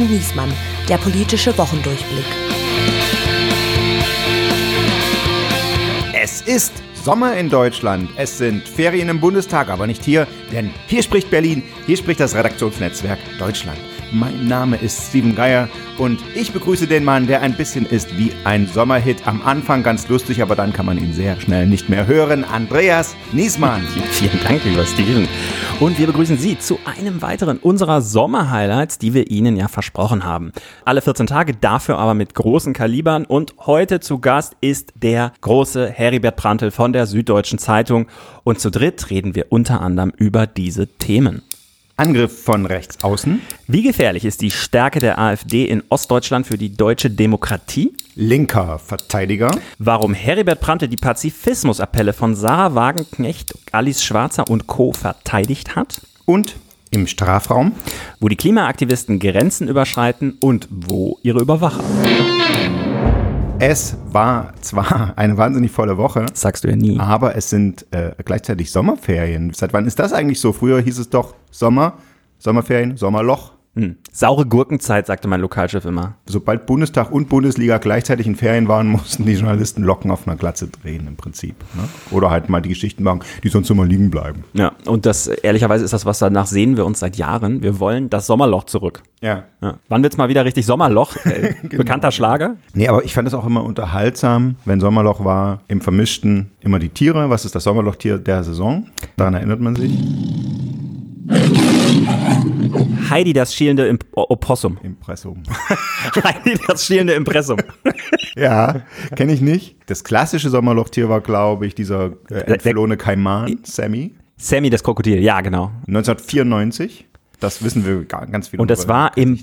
und Niesmann, der politische Wochendurchblick. Es ist Sommer in Deutschland. Es sind Ferien im Bundestag, aber nicht hier, denn hier spricht Berlin, hier spricht das Redaktionsnetzwerk Deutschland. Mein Name ist Steven Geier und ich begrüße den Mann, der ein bisschen ist wie ein Sommerhit. Am Anfang ganz lustig, aber dann kann man ihn sehr schnell nicht mehr hören. Andreas Niesmann. Vielen Dank, lieber Steven. Und wir begrüßen Sie zu einem weiteren unserer Sommerhighlights, die wir Ihnen ja versprochen haben. Alle 14 Tage, dafür aber mit großen Kalibern. Und heute zu Gast ist der große Heribert Prantl von der Süddeutschen Zeitung. Und zu dritt reden wir unter anderem über diese Themen. Angriff von rechts außen. Wie gefährlich ist die Stärke der AfD in Ostdeutschland für die deutsche Demokratie? Linker Verteidiger. Warum Heribert Prantl die Pazifismusappelle von Sarah Wagenknecht, Alice Schwarzer und Co. verteidigt hat? Und im Strafraum. Wo die Klimaaktivisten Grenzen überschreiten und wo ihre Überwacher. Es war zwar eine wahnsinnig volle Woche. Das sagst du ja nie. Aber es sind äh, gleichzeitig Sommerferien. Seit wann ist das eigentlich so? Früher hieß es doch Sommer, Sommerferien, Sommerloch. Hm. Saure Gurkenzeit, sagte mein Lokalchef immer. Sobald Bundestag und Bundesliga gleichzeitig in Ferien waren, mussten die Journalisten Locken auf einer Glatze drehen im Prinzip. Ne? Oder halt mal die Geschichten machen, die sonst immer liegen bleiben. Ja, und das ehrlicherweise ist das, was danach sehen wir uns seit Jahren. Wir wollen das Sommerloch zurück. Ja. ja. Wann wird's mal wieder richtig Sommerloch? Äh, genau. Bekannter Schlager? Nee, aber ich fand es auch immer unterhaltsam, wenn Sommerloch war, im Vermischten immer die Tiere. Was ist das Sommerlochtier der Saison? Daran erinnert man sich. Heidi, das schielende Imp Opossum. Impressum. Heidi, das schielende Impressum. ja, kenne ich nicht. Das klassische Sommerlochtier war, glaube ich, dieser äh, entflohene Kaiman, Sammy. Sammy, das Krokodil, ja, genau. 1994. Das wissen wir ganz viel. Und das war im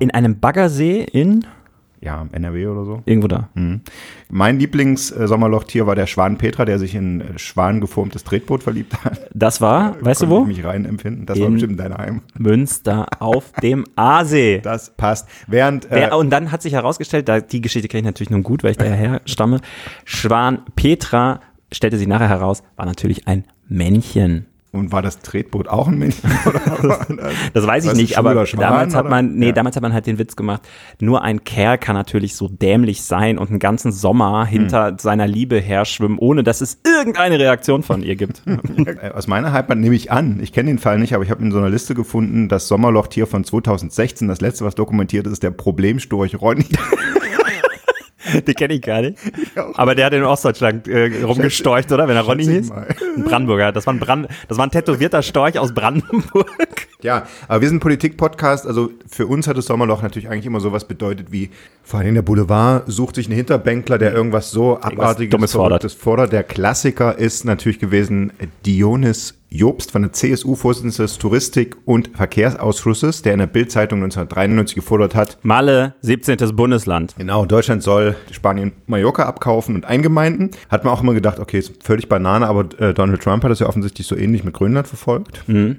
in einem Baggersee in ja, NRW oder so. Irgendwo da. Mhm. Mein Lieblings-Sommerlochtier war der Schwan Petra, der sich in äh, Schwan geformtes Tretboot verliebt hat. Das war, da weißt du wo? Ich mich rein empfinden. Das in war bestimmt dein Heim. Münster auf dem Aasee. Das passt. Während, äh, und dann hat sich herausgestellt, da, die Geschichte kenne ich natürlich nun gut, weil ich daher stamme. Schwan Petra stellte sich nachher heraus, war natürlich ein Männchen. Und war das Tretboot auch ein Männchen? das weiß ich nicht, aber damals hat man, nee, ja. damals hat man halt den Witz gemacht, nur ein Kerl kann natürlich so dämlich sein und einen ganzen Sommer hinter hm. seiner Liebe her schwimmen, ohne dass es irgendeine Reaktion von ihr gibt. Aus meiner Halbband nehme ich an, ich kenne den Fall nicht, aber ich habe in so einer Liste gefunden, das Sommerlochtier von 2016, das letzte, was dokumentiert ist, ist der Problemstorch Ronny. Den kenne ich gar nicht. Aber der hat in Ostdeutschland äh, rumgestorcht, oder? Wenn er Ronny hieß. Ein Brandenburger. Das war ein, Brand, das war ein tätowierter Storch aus Brandenburg. Ja, aber wir sind Politik-Podcast. Also für uns hat das Sommerloch natürlich eigentlich immer sowas bedeutet wie, vor allem der Boulevard sucht sich einen Hinterbänkler, der irgendwas so abartiges fordert. fordert. Der Klassiker ist natürlich gewesen Dionys Jobst von der CSU-Vorsitzende des Touristik- und Verkehrsausschusses, der in der Bild-Zeitung 1993 gefordert hat. Malle, 17. Bundesland. Genau, Deutschland soll Spanien Mallorca abkaufen und eingemeinden. Hat man auch immer gedacht, okay, ist völlig Banane, aber äh, Donald Trump hat das ja offensichtlich so ähnlich mit Grönland verfolgt. Mhm.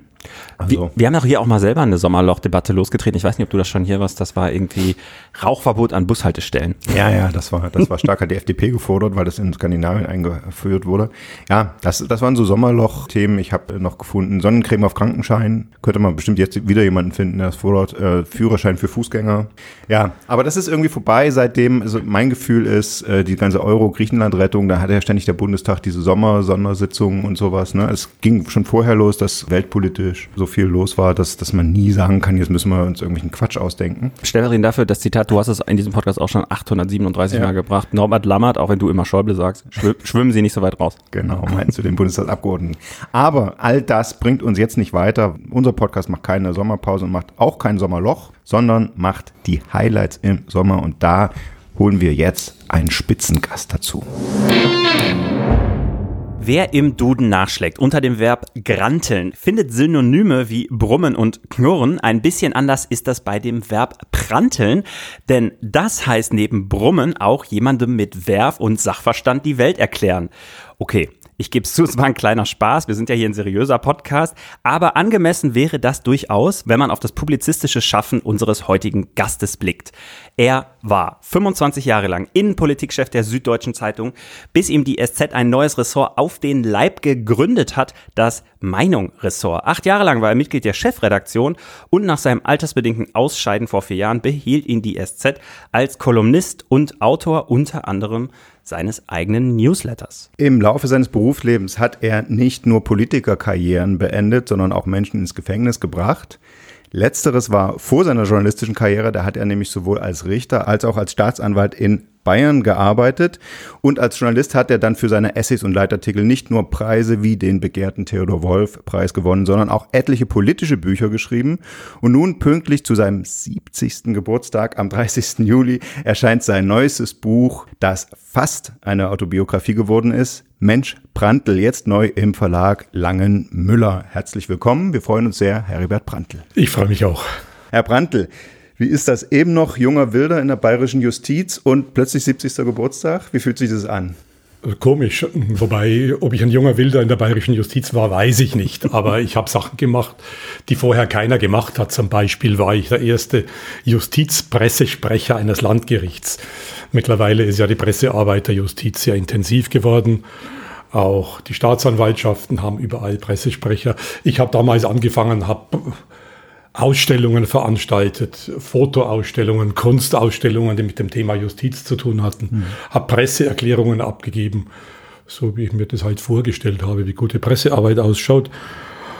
Also. Wir, wir, haben doch hier auch mal selber eine Sommerloch-Debatte losgetreten. Ich weiß nicht, ob du das schon hier warst. Das war irgendwie Rauchverbot an Bushaltestellen. Ja, ja, das war, das war stark hat die FDP gefordert, weil das in Skandinavien eingeführt wurde. Ja, das, das waren so Sommerloch-Themen. Ich habe noch gefunden, Sonnencreme auf Krankenschein. Könnte man bestimmt jetzt wieder jemanden finden, der das fordert. Äh, Führerschein für Fußgänger. Ja, aber das ist irgendwie vorbei. Seitdem, also mein Gefühl ist, äh, die ganze Euro-Griechenland-Rettung, da hatte ja ständig der Bundestag diese Sommer-Sondersitzungen und sowas. Ne? Es ging schon vorher los, dass weltpolitisch politisch so viel los war, dass, dass man nie sagen kann, jetzt müssen wir uns irgendwelchen Quatsch ausdenken. Stellvertretend dafür, das Zitat, du hast es in diesem Podcast auch schon 837 ja. Mal gebracht. Norbert Lammert, auch wenn du immer Schäuble sagst, schwimmen Sie nicht so weit raus. Genau, meinst du den Bundestagsabgeordneten. Aber all das bringt uns jetzt nicht weiter. Unser Podcast macht keine Sommerpause und macht auch kein Sommerloch, sondern macht die Highlights im Sommer und da holen wir jetzt einen Spitzengast dazu. Wer im Duden nachschlägt unter dem Verb granteln, findet Synonyme wie brummen und knurren. Ein bisschen anders ist das bei dem Verb pranteln, denn das heißt neben brummen auch jemandem mit Werf und Sachverstand die Welt erklären. Okay, Ich gebe es zu, es war ein kleiner Spaß. Wir sind ja hier ein seriöser Podcast. Aber angemessen wäre das durchaus, wenn man auf das publizistische Schaffen unseres heutigen Gastes blickt. Er war 25 Jahre lang Innenpolitikchef der Süddeutschen Zeitung, bis ihm die SZ ein neues Ressort auf den Leib gegründet hat, das Meinung-Ressort. Acht Jahre lang war er Mitglied der Chefredaktion und nach seinem altersbedingten Ausscheiden vor vier Jahren behielt ihn die SZ als Kolumnist und Autor unter anderem seines eigenen Newsletters. Im Laufe seines Berufslebens hat er nicht nur Politikerkarrieren beendet, sondern auch Menschen ins Gefängnis gebracht. Letzteres war vor seiner journalistischen Karriere, da hat er nämlich sowohl als Richter als auch als Staatsanwalt in Bayern gearbeitet und als Journalist hat er dann für seine Essays und Leitartikel nicht nur Preise wie den begehrten Theodor Wolf Preis gewonnen, sondern auch etliche politische Bücher geschrieben und nun pünktlich zu seinem 70. Geburtstag am 30. Juli erscheint sein neuestes Buch, das fast eine Autobiografie geworden ist, Mensch Prantl, jetzt neu im Verlag Langen Müller. Herzlich willkommen. Wir freuen uns sehr, Heribert Prantl. Ich freue mich auch. Herr Prantl, wie ist das? Eben noch junger Wilder in der bayerischen Justiz und plötzlich 70. Geburtstag. Wie fühlt sich das an? Komisch. Wobei, ob ich ein junger Wilder in der bayerischen Justiz war, weiß ich nicht. Aber ich habe Sachen gemacht, die vorher keiner gemacht hat. Zum Beispiel war ich der erste Justizpressesprecher eines Landgerichts. Mittlerweile ist ja die Pressearbeit der Justiz sehr intensiv geworden. Auch die Staatsanwaltschaften haben überall Pressesprecher. Ich habe damals angefangen, habe Ausstellungen veranstaltet, Fotoausstellungen, Kunstausstellungen, die mit dem Thema Justiz zu tun hatten, mhm. habe Presseerklärungen abgegeben, so wie ich mir das halt vorgestellt habe, wie gute Pressearbeit ausschaut.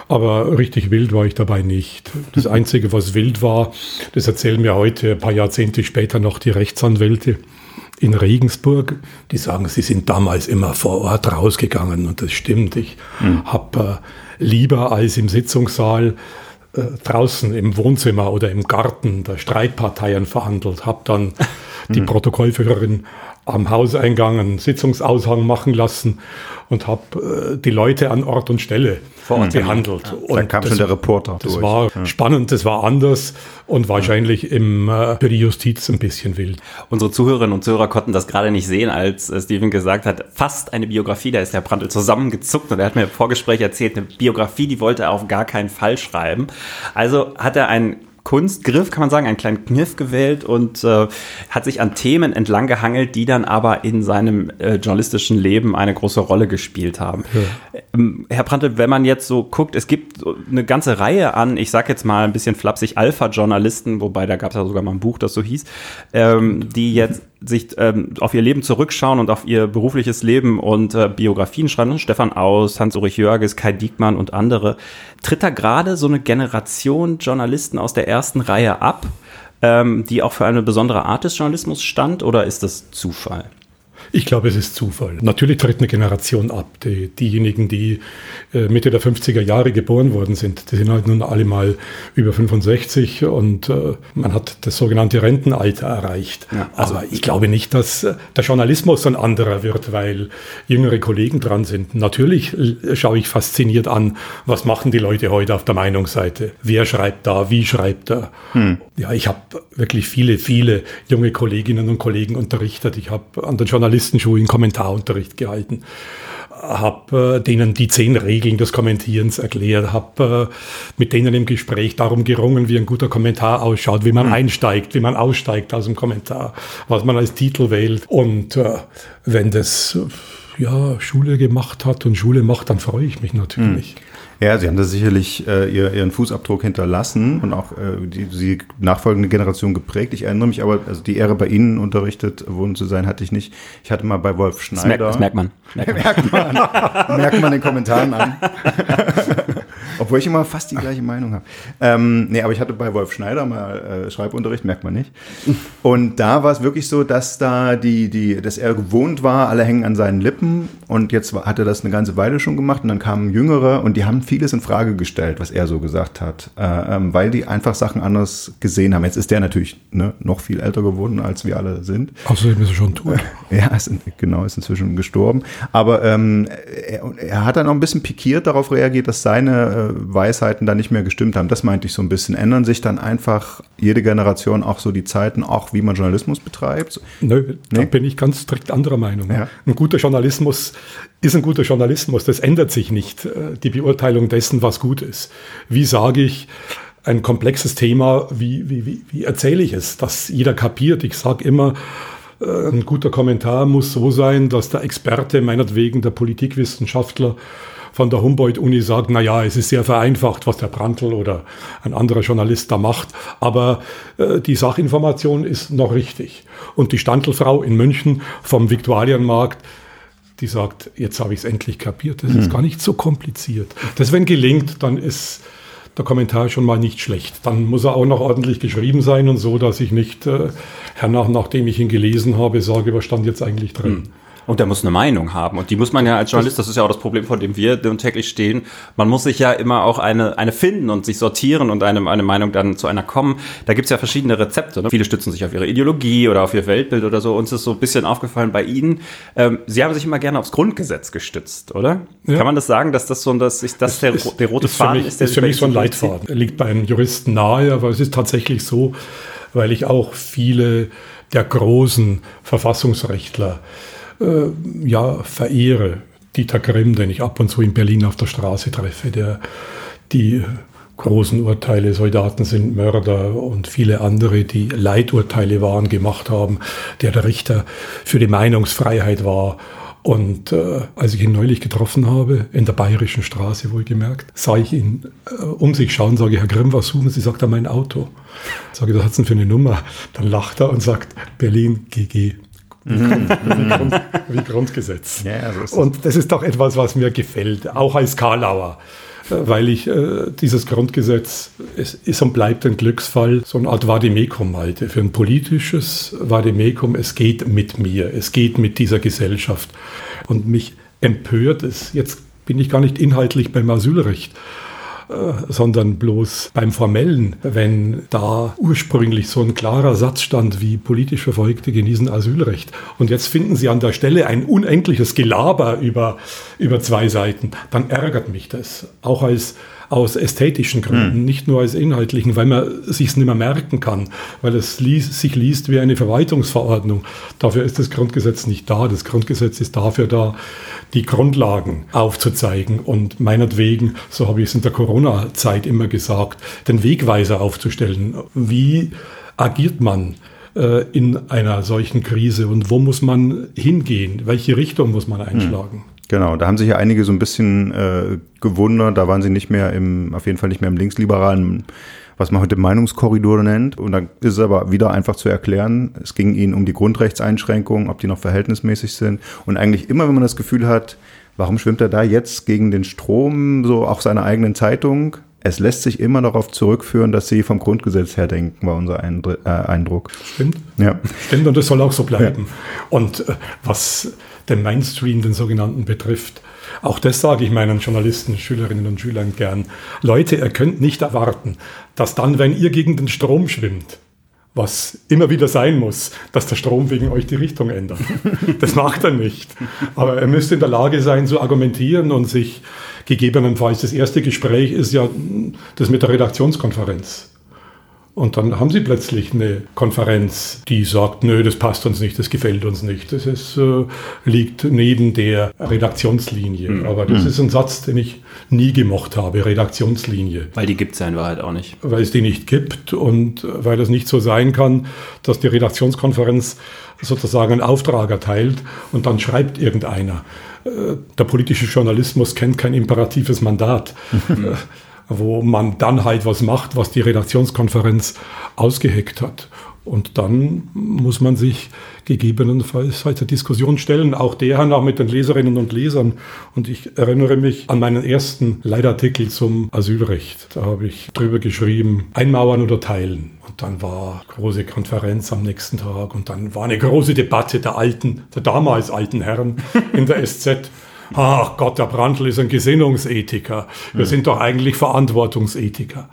Aber richtig wild war ich dabei nicht. Das Einzige, was wild war, das erzählen mir heute, ein paar Jahrzehnte später noch die Rechtsanwälte in Regensburg, die sagen, sie sind damals immer vor Ort rausgegangen und das stimmt. Ich mhm. habe äh, lieber als im Sitzungssaal äh, draußen im Wohnzimmer oder im Garten der Streitparteien verhandelt, habe dann die mhm. Protokollführerin am Hauseingang einen Sitzungsaushang machen lassen und habe äh, die Leute an Ort und Stelle vor Ort behandelt. Ja. Und Dann kam das, schon der Reporter. Das durch. war ja. spannend, das war anders und wahrscheinlich im, äh, für die Justiz ein bisschen wild. Unsere Zuhörerinnen und Zuhörer konnten das gerade nicht sehen, als äh, Steven gesagt hat, fast eine Biografie, da ist der Brandl zusammengezuckt und er hat mir im Vorgespräch erzählt, eine Biografie, die wollte er auf gar keinen Fall schreiben. Also hat er einen Kunstgriff, kann man sagen, einen kleinen Kniff gewählt und äh, hat sich an Themen entlang gehangelt, die dann aber in seinem äh, journalistischen Leben eine große Rolle gespielt haben. Ja. Ähm, Herr Prantl, wenn man jetzt so guckt, es gibt eine ganze Reihe an, ich sag jetzt mal ein bisschen flapsig, Alpha-Journalisten, wobei da gab es ja sogar mal ein Buch, das so hieß, ähm, die jetzt sich ähm, auf ihr Leben zurückschauen und auf ihr berufliches Leben und äh, Biografien schreiben, Stefan Aus, Hans-Ulrich Jörges, Kai Diekmann und andere, tritt da gerade so eine Generation Journalisten aus der ersten Reihe ab, ähm, die auch für eine besondere Art des Journalismus stand, oder ist das Zufall? Ich glaube, es ist Zufall. Natürlich tritt eine Generation ab. Die, diejenigen, die äh, Mitte der 50er Jahre geboren worden sind, die sind halt nun alle mal über 65 und äh, man hat das sogenannte Rentenalter erreicht. Ja, also Aber ich glaube nicht, dass äh, der Journalismus ein anderer wird, weil jüngere Kollegen dran sind. Natürlich schaue ich fasziniert an, was machen die Leute heute auf der Meinungsseite. Wer schreibt da, wie schreibt er. Hm. Ja, ich habe wirklich viele, viele junge Kolleginnen und Kollegen unterrichtet. Ich habe an den Journalisten Journalistenschulen Kommentarunterricht gehalten habe äh, denen die zehn Regeln des Kommentierens erklärt, habe äh, mit denen im Gespräch darum gerungen, wie ein guter Kommentar ausschaut, wie man mhm. einsteigt, wie man aussteigt aus dem Kommentar, was man als Titel wählt. Und äh, wenn das ja Schule gemacht hat und Schule macht, dann freue ich mich natürlich. Mhm. Ja, Sie haben da sicherlich äh, Ihren Fußabdruck hinterlassen und auch äh, die, die nachfolgende Generation geprägt. Ich erinnere mich aber, also die Ehre bei Ihnen unterrichtet worden zu sein, hatte ich nicht. Ich hatte mal bei Wolf Schneider. Das merkt, das merkt man. Merkt man, merkt man den Kommentaren an. Obwohl ich immer fast die gleiche Meinung habe. Ähm, nee, aber ich hatte bei Wolf Schneider mal äh, Schreibunterricht, merkt man nicht. Und da war es wirklich so, dass da die, die, dass er gewohnt war, alle hängen an seinen Lippen und jetzt hat er das eine ganze Weile schon gemacht und dann kamen Jüngere und die haben vieles in Frage gestellt, was er so gesagt hat, äh, ähm, weil die einfach Sachen anders gesehen haben. Jetzt ist der natürlich ne, noch viel älter geworden, als wir alle sind. Außerdem ist er schon tot. ja, ist, genau, ist inzwischen gestorben. Aber ähm, er, er, hat dann auch ein bisschen pikiert darauf reagiert, dass seine seine Weisheiten da nicht mehr gestimmt haben. Das meinte ich so ein bisschen. Ändern sich dann einfach jede Generation auch so die Zeiten, auch wie man Journalismus betreibt? Nö, nee? da bin ich ganz strikt anderer Meinung. Ja. Ein guter Journalismus ist ein guter Journalismus. Das ändert sich nicht, äh, die Beurteilung dessen, was gut ist. Wie sage ich, ein komplexes Thema, wie, wie, wie, wie erzähle ich es, dass jeder kapiert? Ich sage immer, äh, ein guter Kommentar muss so sein, dass der Experte, meinetwegen der Politikwissenschaftler von der Humboldt-Uni sagt, na ja, es ist sehr vereinfacht, was der Brandl oder ein anderer Journalist da macht, aber äh, die Sachinformation ist noch richtig. Und die Standelfrau in München vom Viktualienmarkt, die sagt, jetzt habe ich es endlich kapiert, das hm. ist gar nicht so kompliziert. Das, wenn gelingt, dann ist der Kommentar schon mal nicht schlecht. Dann muss er auch noch ordentlich geschrieben sein und so, dass ich nicht äh, hernach, nachdem ich ihn gelesen habe, sage, was stand jetzt eigentlich drin. Mhm. Und der muss eine Meinung haben. Und die muss man ja als Journalist, das ist ja auch das Problem, vor dem wir täglich stehen. Man muss sich ja immer auch eine, eine finden und sich sortieren und eine, eine Meinung dann zu einer kommen. Da gibt's ja verschiedene Rezepte. Ne? Viele stützen sich auf ihre Ideologie oder auf ihr Weltbild oder so. Uns ist so ein bisschen aufgefallen bei Ihnen. Ähm, Sie haben sich immer gerne aufs Grundgesetz gestützt, oder? Ja. Kann man das sagen, dass das so dass sich das der, der rote ist Faden mich, ist? Der ist für mich so ein Leitfaden. Er liegt bei einem Juristen nahe, aber es ist tatsächlich so, weil ich auch viele der großen Verfassungsrechtler äh, ja, verehre. Dieter Grimm, den ich ab und zu in Berlin auf der Straße treffe, der die großen Urteile, Soldaten sind Mörder und viele andere, die Leiturteile waren, gemacht haben, der der Richter für die Meinungsfreiheit war. Und äh, als ich ihn neulich getroffen habe, in der Bayerischen Straße wohlgemerkt, sah ich ihn äh, um sich schauen, sage, Herr Grimm, was suchen Sie? Sagt er, mein Auto. Sage, was hat denn für eine Nummer? Dann lacht er und sagt, Berlin GG. Mhm. wie, Grund, wie, Grundgesetz. Ja, so und das ist doch etwas, was mir gefällt, auch als Karlauer weil ich äh, dieses Grundgesetz, es ist und bleibt ein Glücksfall, so eine Art Vademekum halte. Für ein politisches Vademekum, es geht mit mir, es geht mit dieser Gesellschaft. Und mich empört es, jetzt bin ich gar nicht inhaltlich beim Asylrecht, sondern bloß beim Formellen, wenn da ursprünglich so ein klarer Satz stand wie politisch Verfolgte genießen Asylrecht und jetzt finden Sie an der Stelle ein unendliches Gelaber über, über zwei Seiten, dann ärgert mich das. Auch als aus ästhetischen Gründen, mhm. nicht nur als inhaltlichen, weil man sich nicht mehr merken kann, weil es liest, sich liest wie eine Verwaltungsverordnung. Dafür ist das Grundgesetz nicht da. Das Grundgesetz ist dafür da, die Grundlagen aufzuzeigen und meinetwegen, so habe ich es in der Corona-Zeit immer gesagt, den Wegweiser aufzustellen. Wie agiert man? Äh, in einer solchen Krise und wo muss man hingehen? Welche Richtung muss man einschlagen? Genau, da haben sich ja einige so ein bisschen äh, gewundert. Da waren sie nicht mehr im, auf jeden Fall nicht mehr im linksliberalen, was man heute Meinungskorridor nennt. Und dann ist es aber wieder einfach zu erklären. Es ging ihnen um die Grundrechtseinschränkungen, ob die noch verhältnismäßig sind. Und eigentlich immer, wenn man das Gefühl hat, warum schwimmt er da jetzt gegen den Strom, so auch seiner eigenen Zeitung? Es lässt sich immer darauf zurückführen, dass sie vom Grundgesetz her denken, war unser äh, Eindruck. Stimmt. Ja. Stimmt, und das soll auch so bleiben. Ja. Und äh, was den Mainstream, den sogenannten, betrifft. Auch das sage ich meinen Journalisten, Schülerinnen und Schülern gern. Leute, ihr könnt nicht erwarten, dass dann, wenn ihr gegen den Strom schwimmt, was immer wieder sein muss, dass der Strom wegen euch die Richtung ändert. Das macht er nicht. Aber er müsste in der Lage sein zu argumentieren und sich gegebenenfalls, das erste Gespräch ist ja das mit der Redaktionskonferenz. Und dann haben sie plötzlich eine Konferenz, die sagt, nö, das passt uns nicht, das gefällt uns nicht. Das ist, äh, liegt neben der Redaktionslinie. Mhm. Aber das mhm. ist ein Satz, den ich nie gemocht habe, Redaktionslinie. Weil die gibt es ja in Wahrheit auch nicht. Weil es die nicht gibt und weil es nicht so sein kann, dass die Redaktionskonferenz sozusagen einen Auftrag erteilt und dann schreibt irgendeiner. Äh, der politische Journalismus kennt kein imperatives Mandat. Wo man dann halt was macht, was die Redaktionskonferenz ausgeheckt hat. Und dann muss man sich gegebenenfalls halt der Diskussion stellen, auch der noch mit den Leserinnen und Lesern. Und ich erinnere mich an meinen ersten Leitartikel zum Asylrecht. Da habe ich drüber geschrieben, einmauern oder teilen. Und dann war große Konferenz am nächsten Tag und dann war eine große Debatte der alten, der damals alten Herren in der SZ. Ach Gott, der Brandl ist ein Gesinnungsethiker. Wir sind doch eigentlich Verantwortungsethiker.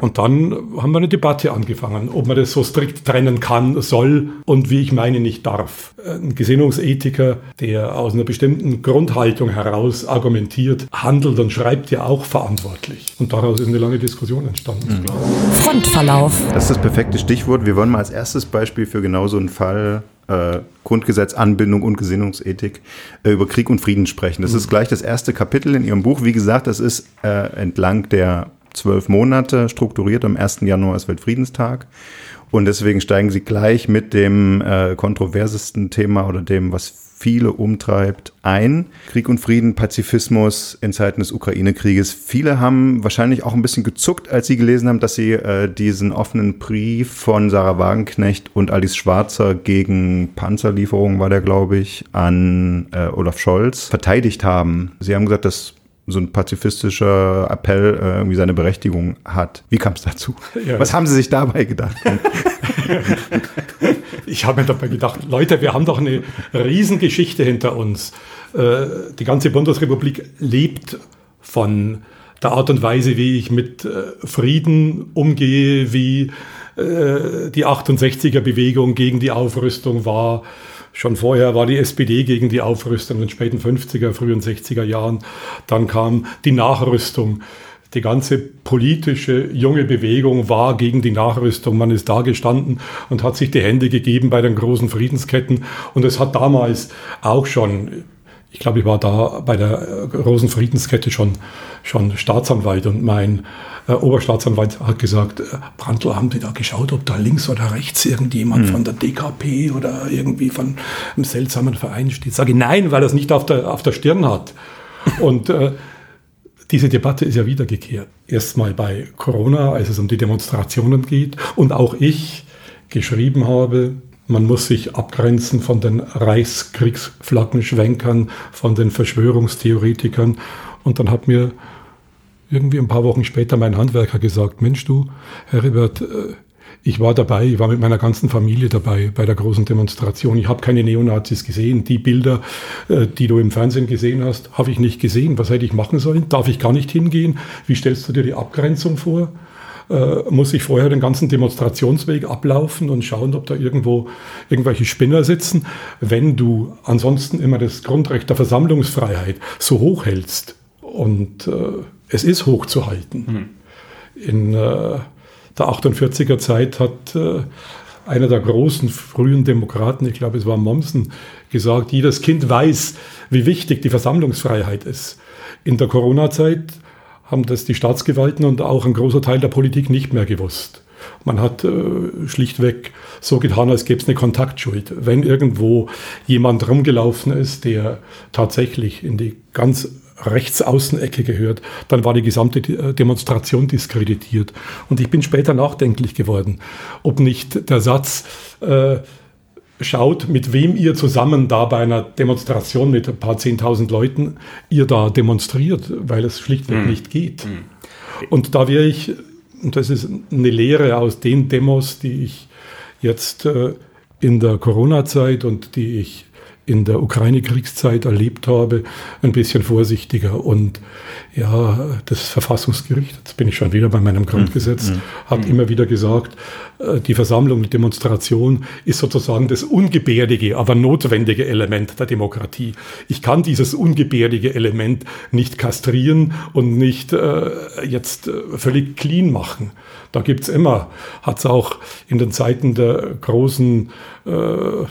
Und dann haben wir eine Debatte angefangen, ob man das so strikt trennen kann, soll und wie ich meine nicht darf. Ein Gesinnungsethiker, der aus einer bestimmten Grundhaltung heraus argumentiert, handelt und schreibt ja auch verantwortlich. Und daraus ist eine lange Diskussion entstanden. Mhm. Frontverlauf. Das ist das perfekte Stichwort. Wir wollen mal als erstes Beispiel für genau so einen Fall äh, Grundgesetz, Anbindung und Gesinnungsethik äh, über Krieg und Frieden sprechen. Das mhm. ist gleich das erste Kapitel in Ihrem Buch. Wie gesagt, das ist äh, entlang der zwölf Monate strukturiert. Am 1. Januar ist Weltfriedenstag. Und deswegen steigen Sie gleich mit dem äh, kontroversesten Thema oder dem, was viele umtreibt, ein. Krieg und Frieden, Pazifismus in Zeiten des Ukraine-Krieges. Viele haben wahrscheinlich auch ein bisschen gezuckt, als sie gelesen haben, dass sie äh, diesen offenen Brief von Sarah Wagenknecht und Alice Schwarzer gegen Panzerlieferungen, war der, glaube ich, an äh, Olaf Scholz verteidigt haben. Sie haben gesagt, das so ein pazifistischer Appell äh, irgendwie seine Berechtigung hat. Wie kam es dazu? Ja. Was haben Sie sich dabei gedacht? ich habe mir dabei gedacht, Leute, wir haben doch eine Riesengeschichte hinter uns. Äh, die ganze Bundesrepublik lebt von der Art und Weise, wie ich mit äh, Frieden umgehe, wie äh, die 68er-Bewegung gegen die Aufrüstung war Schon vorher war die SPD gegen die Aufrüstung in den späten 50er, frühen 60er Jahren. Dann kam die Nachrüstung. Die ganze politische junge Bewegung war gegen die Nachrüstung. Man ist da gestanden und hat sich die Hände gegeben bei den großen Friedensketten. Und es hat damals auch schon, ich glaube, ich war da bei der großen Friedenskette schon, schon Staatsanwalt und mein äh, Oberstaatsanwalt hat gesagt, äh, Brandl, haben Sie da geschaut, ob da links oder rechts irgendjemand mhm. von der DKP oder irgendwie von einem seltsamen Verein steht? Sage ich, nein, weil er es nicht auf der, auf der Stirn hat. Und äh, diese Debatte ist ja wiedergekehrt. Erstmal bei Corona, als es um die Demonstrationen geht und auch ich geschrieben habe, man muss sich abgrenzen von den Reichskriegsflaggenschwenkern, von den Verschwörungstheoretikern. Und dann hat mir irgendwie ein paar Wochen später mein Handwerker gesagt, Mensch du, Herbert, äh, ich war dabei, ich war mit meiner ganzen Familie dabei bei der großen Demonstration. Ich habe keine Neonazis gesehen. Die Bilder, äh, die du im Fernsehen gesehen hast, habe ich nicht gesehen. Was hätte ich machen sollen? Darf ich gar nicht hingehen? Wie stellst du dir die Abgrenzung vor? Äh, muss ich vorher den ganzen Demonstrationsweg ablaufen und schauen, ob da irgendwo irgendwelche Spinner sitzen? Wenn du ansonsten immer das Grundrecht der Versammlungsfreiheit so hoch hältst und äh, es ist hochzuhalten. Mhm. In äh, der 48er Zeit hat äh, einer der großen frühen Demokraten, ich glaube es war Mommsen, gesagt, jedes Kind weiß, wie wichtig die Versammlungsfreiheit ist. In der Corona-Zeit haben das die Staatsgewalten und auch ein großer Teil der Politik nicht mehr gewusst. Man hat äh, schlichtweg so getan, als gäbe es eine Kontaktschuld. Wenn irgendwo jemand rumgelaufen ist, der tatsächlich in die ganz Rechtsaußenecke gehört, dann war die gesamte äh, Demonstration diskreditiert. Und ich bin später nachdenklich geworden, ob nicht der Satz, äh, schaut, mit wem ihr zusammen da bei einer Demonstration mit ein paar zehntausend Leuten ihr da demonstriert, weil es schlichtweg mhm. nicht geht. Mhm. Und da wäre ich, und das ist eine Lehre aus den Demos, die ich jetzt äh, in der Corona-Zeit und die ich in der Ukraine-Kriegszeit erlebt habe, ein bisschen vorsichtiger. Und ja, das Verfassungsgericht, jetzt bin ich schon wieder bei meinem Grundgesetz, mhm. hat mhm. immer wieder gesagt, äh, die Versammlung, die Demonstration ist sozusagen das ungebärdige, aber notwendige Element der Demokratie. Ich kann dieses ungebärdige Element nicht kastrieren und nicht äh, jetzt äh, völlig clean machen. Da gibt es immer, hat es auch in den Zeiten der großen äh,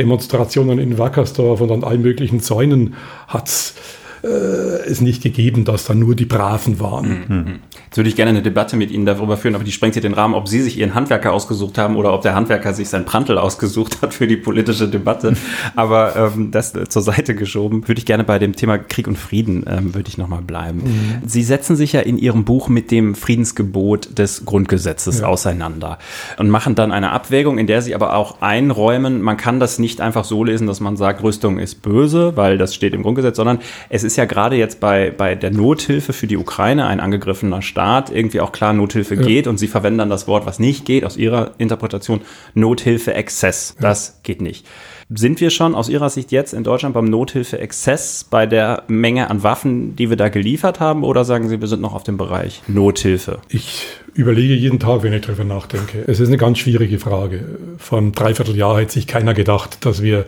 Demonstrationen in Wackersdorf und an allen möglichen Zäunen hat äh, es nicht gegeben, dass da nur die Braven waren. Mhm. Jetzt würde ich gerne eine Debatte mit Ihnen darüber führen, aber die sprengt hier den Rahmen, ob Sie sich Ihren Handwerker ausgesucht haben oder ob der Handwerker sich sein Prantl ausgesucht hat für die politische Debatte. aber ähm, das zur Seite geschoben, würde ich gerne bei dem Thema Krieg und Frieden ähm, würde ich nochmal bleiben. Mhm. Sie setzen sich ja in Ihrem Buch mit dem Friedensgebot des Grundgesetzes ja. auseinander und machen dann eine Abwägung, in der Sie aber auch einräumen, man kann das nicht einfach so lesen, dass man sagt, Rüstung ist böse, weil das steht im Grundgesetz, sondern es ist ist ja gerade jetzt bei, bei der Nothilfe für die Ukraine, ein angegriffener Staat, irgendwie auch klar, Nothilfe ja. geht und Sie verwenden dann das Wort, was nicht geht, aus Ihrer Interpretation, Nothilfe-Exzess. Ja. Das geht nicht. Sind wir schon aus Ihrer Sicht jetzt in Deutschland beim Nothilfe-Exzess bei der Menge an Waffen, die wir da geliefert haben? Oder sagen Sie, wir sind noch auf dem Bereich Nothilfe? Ich überlege jeden Tag, wenn ich darüber nachdenke. Es ist eine ganz schwierige Frage. Vor einem Dreivierteljahr hätte sich keiner gedacht, dass wir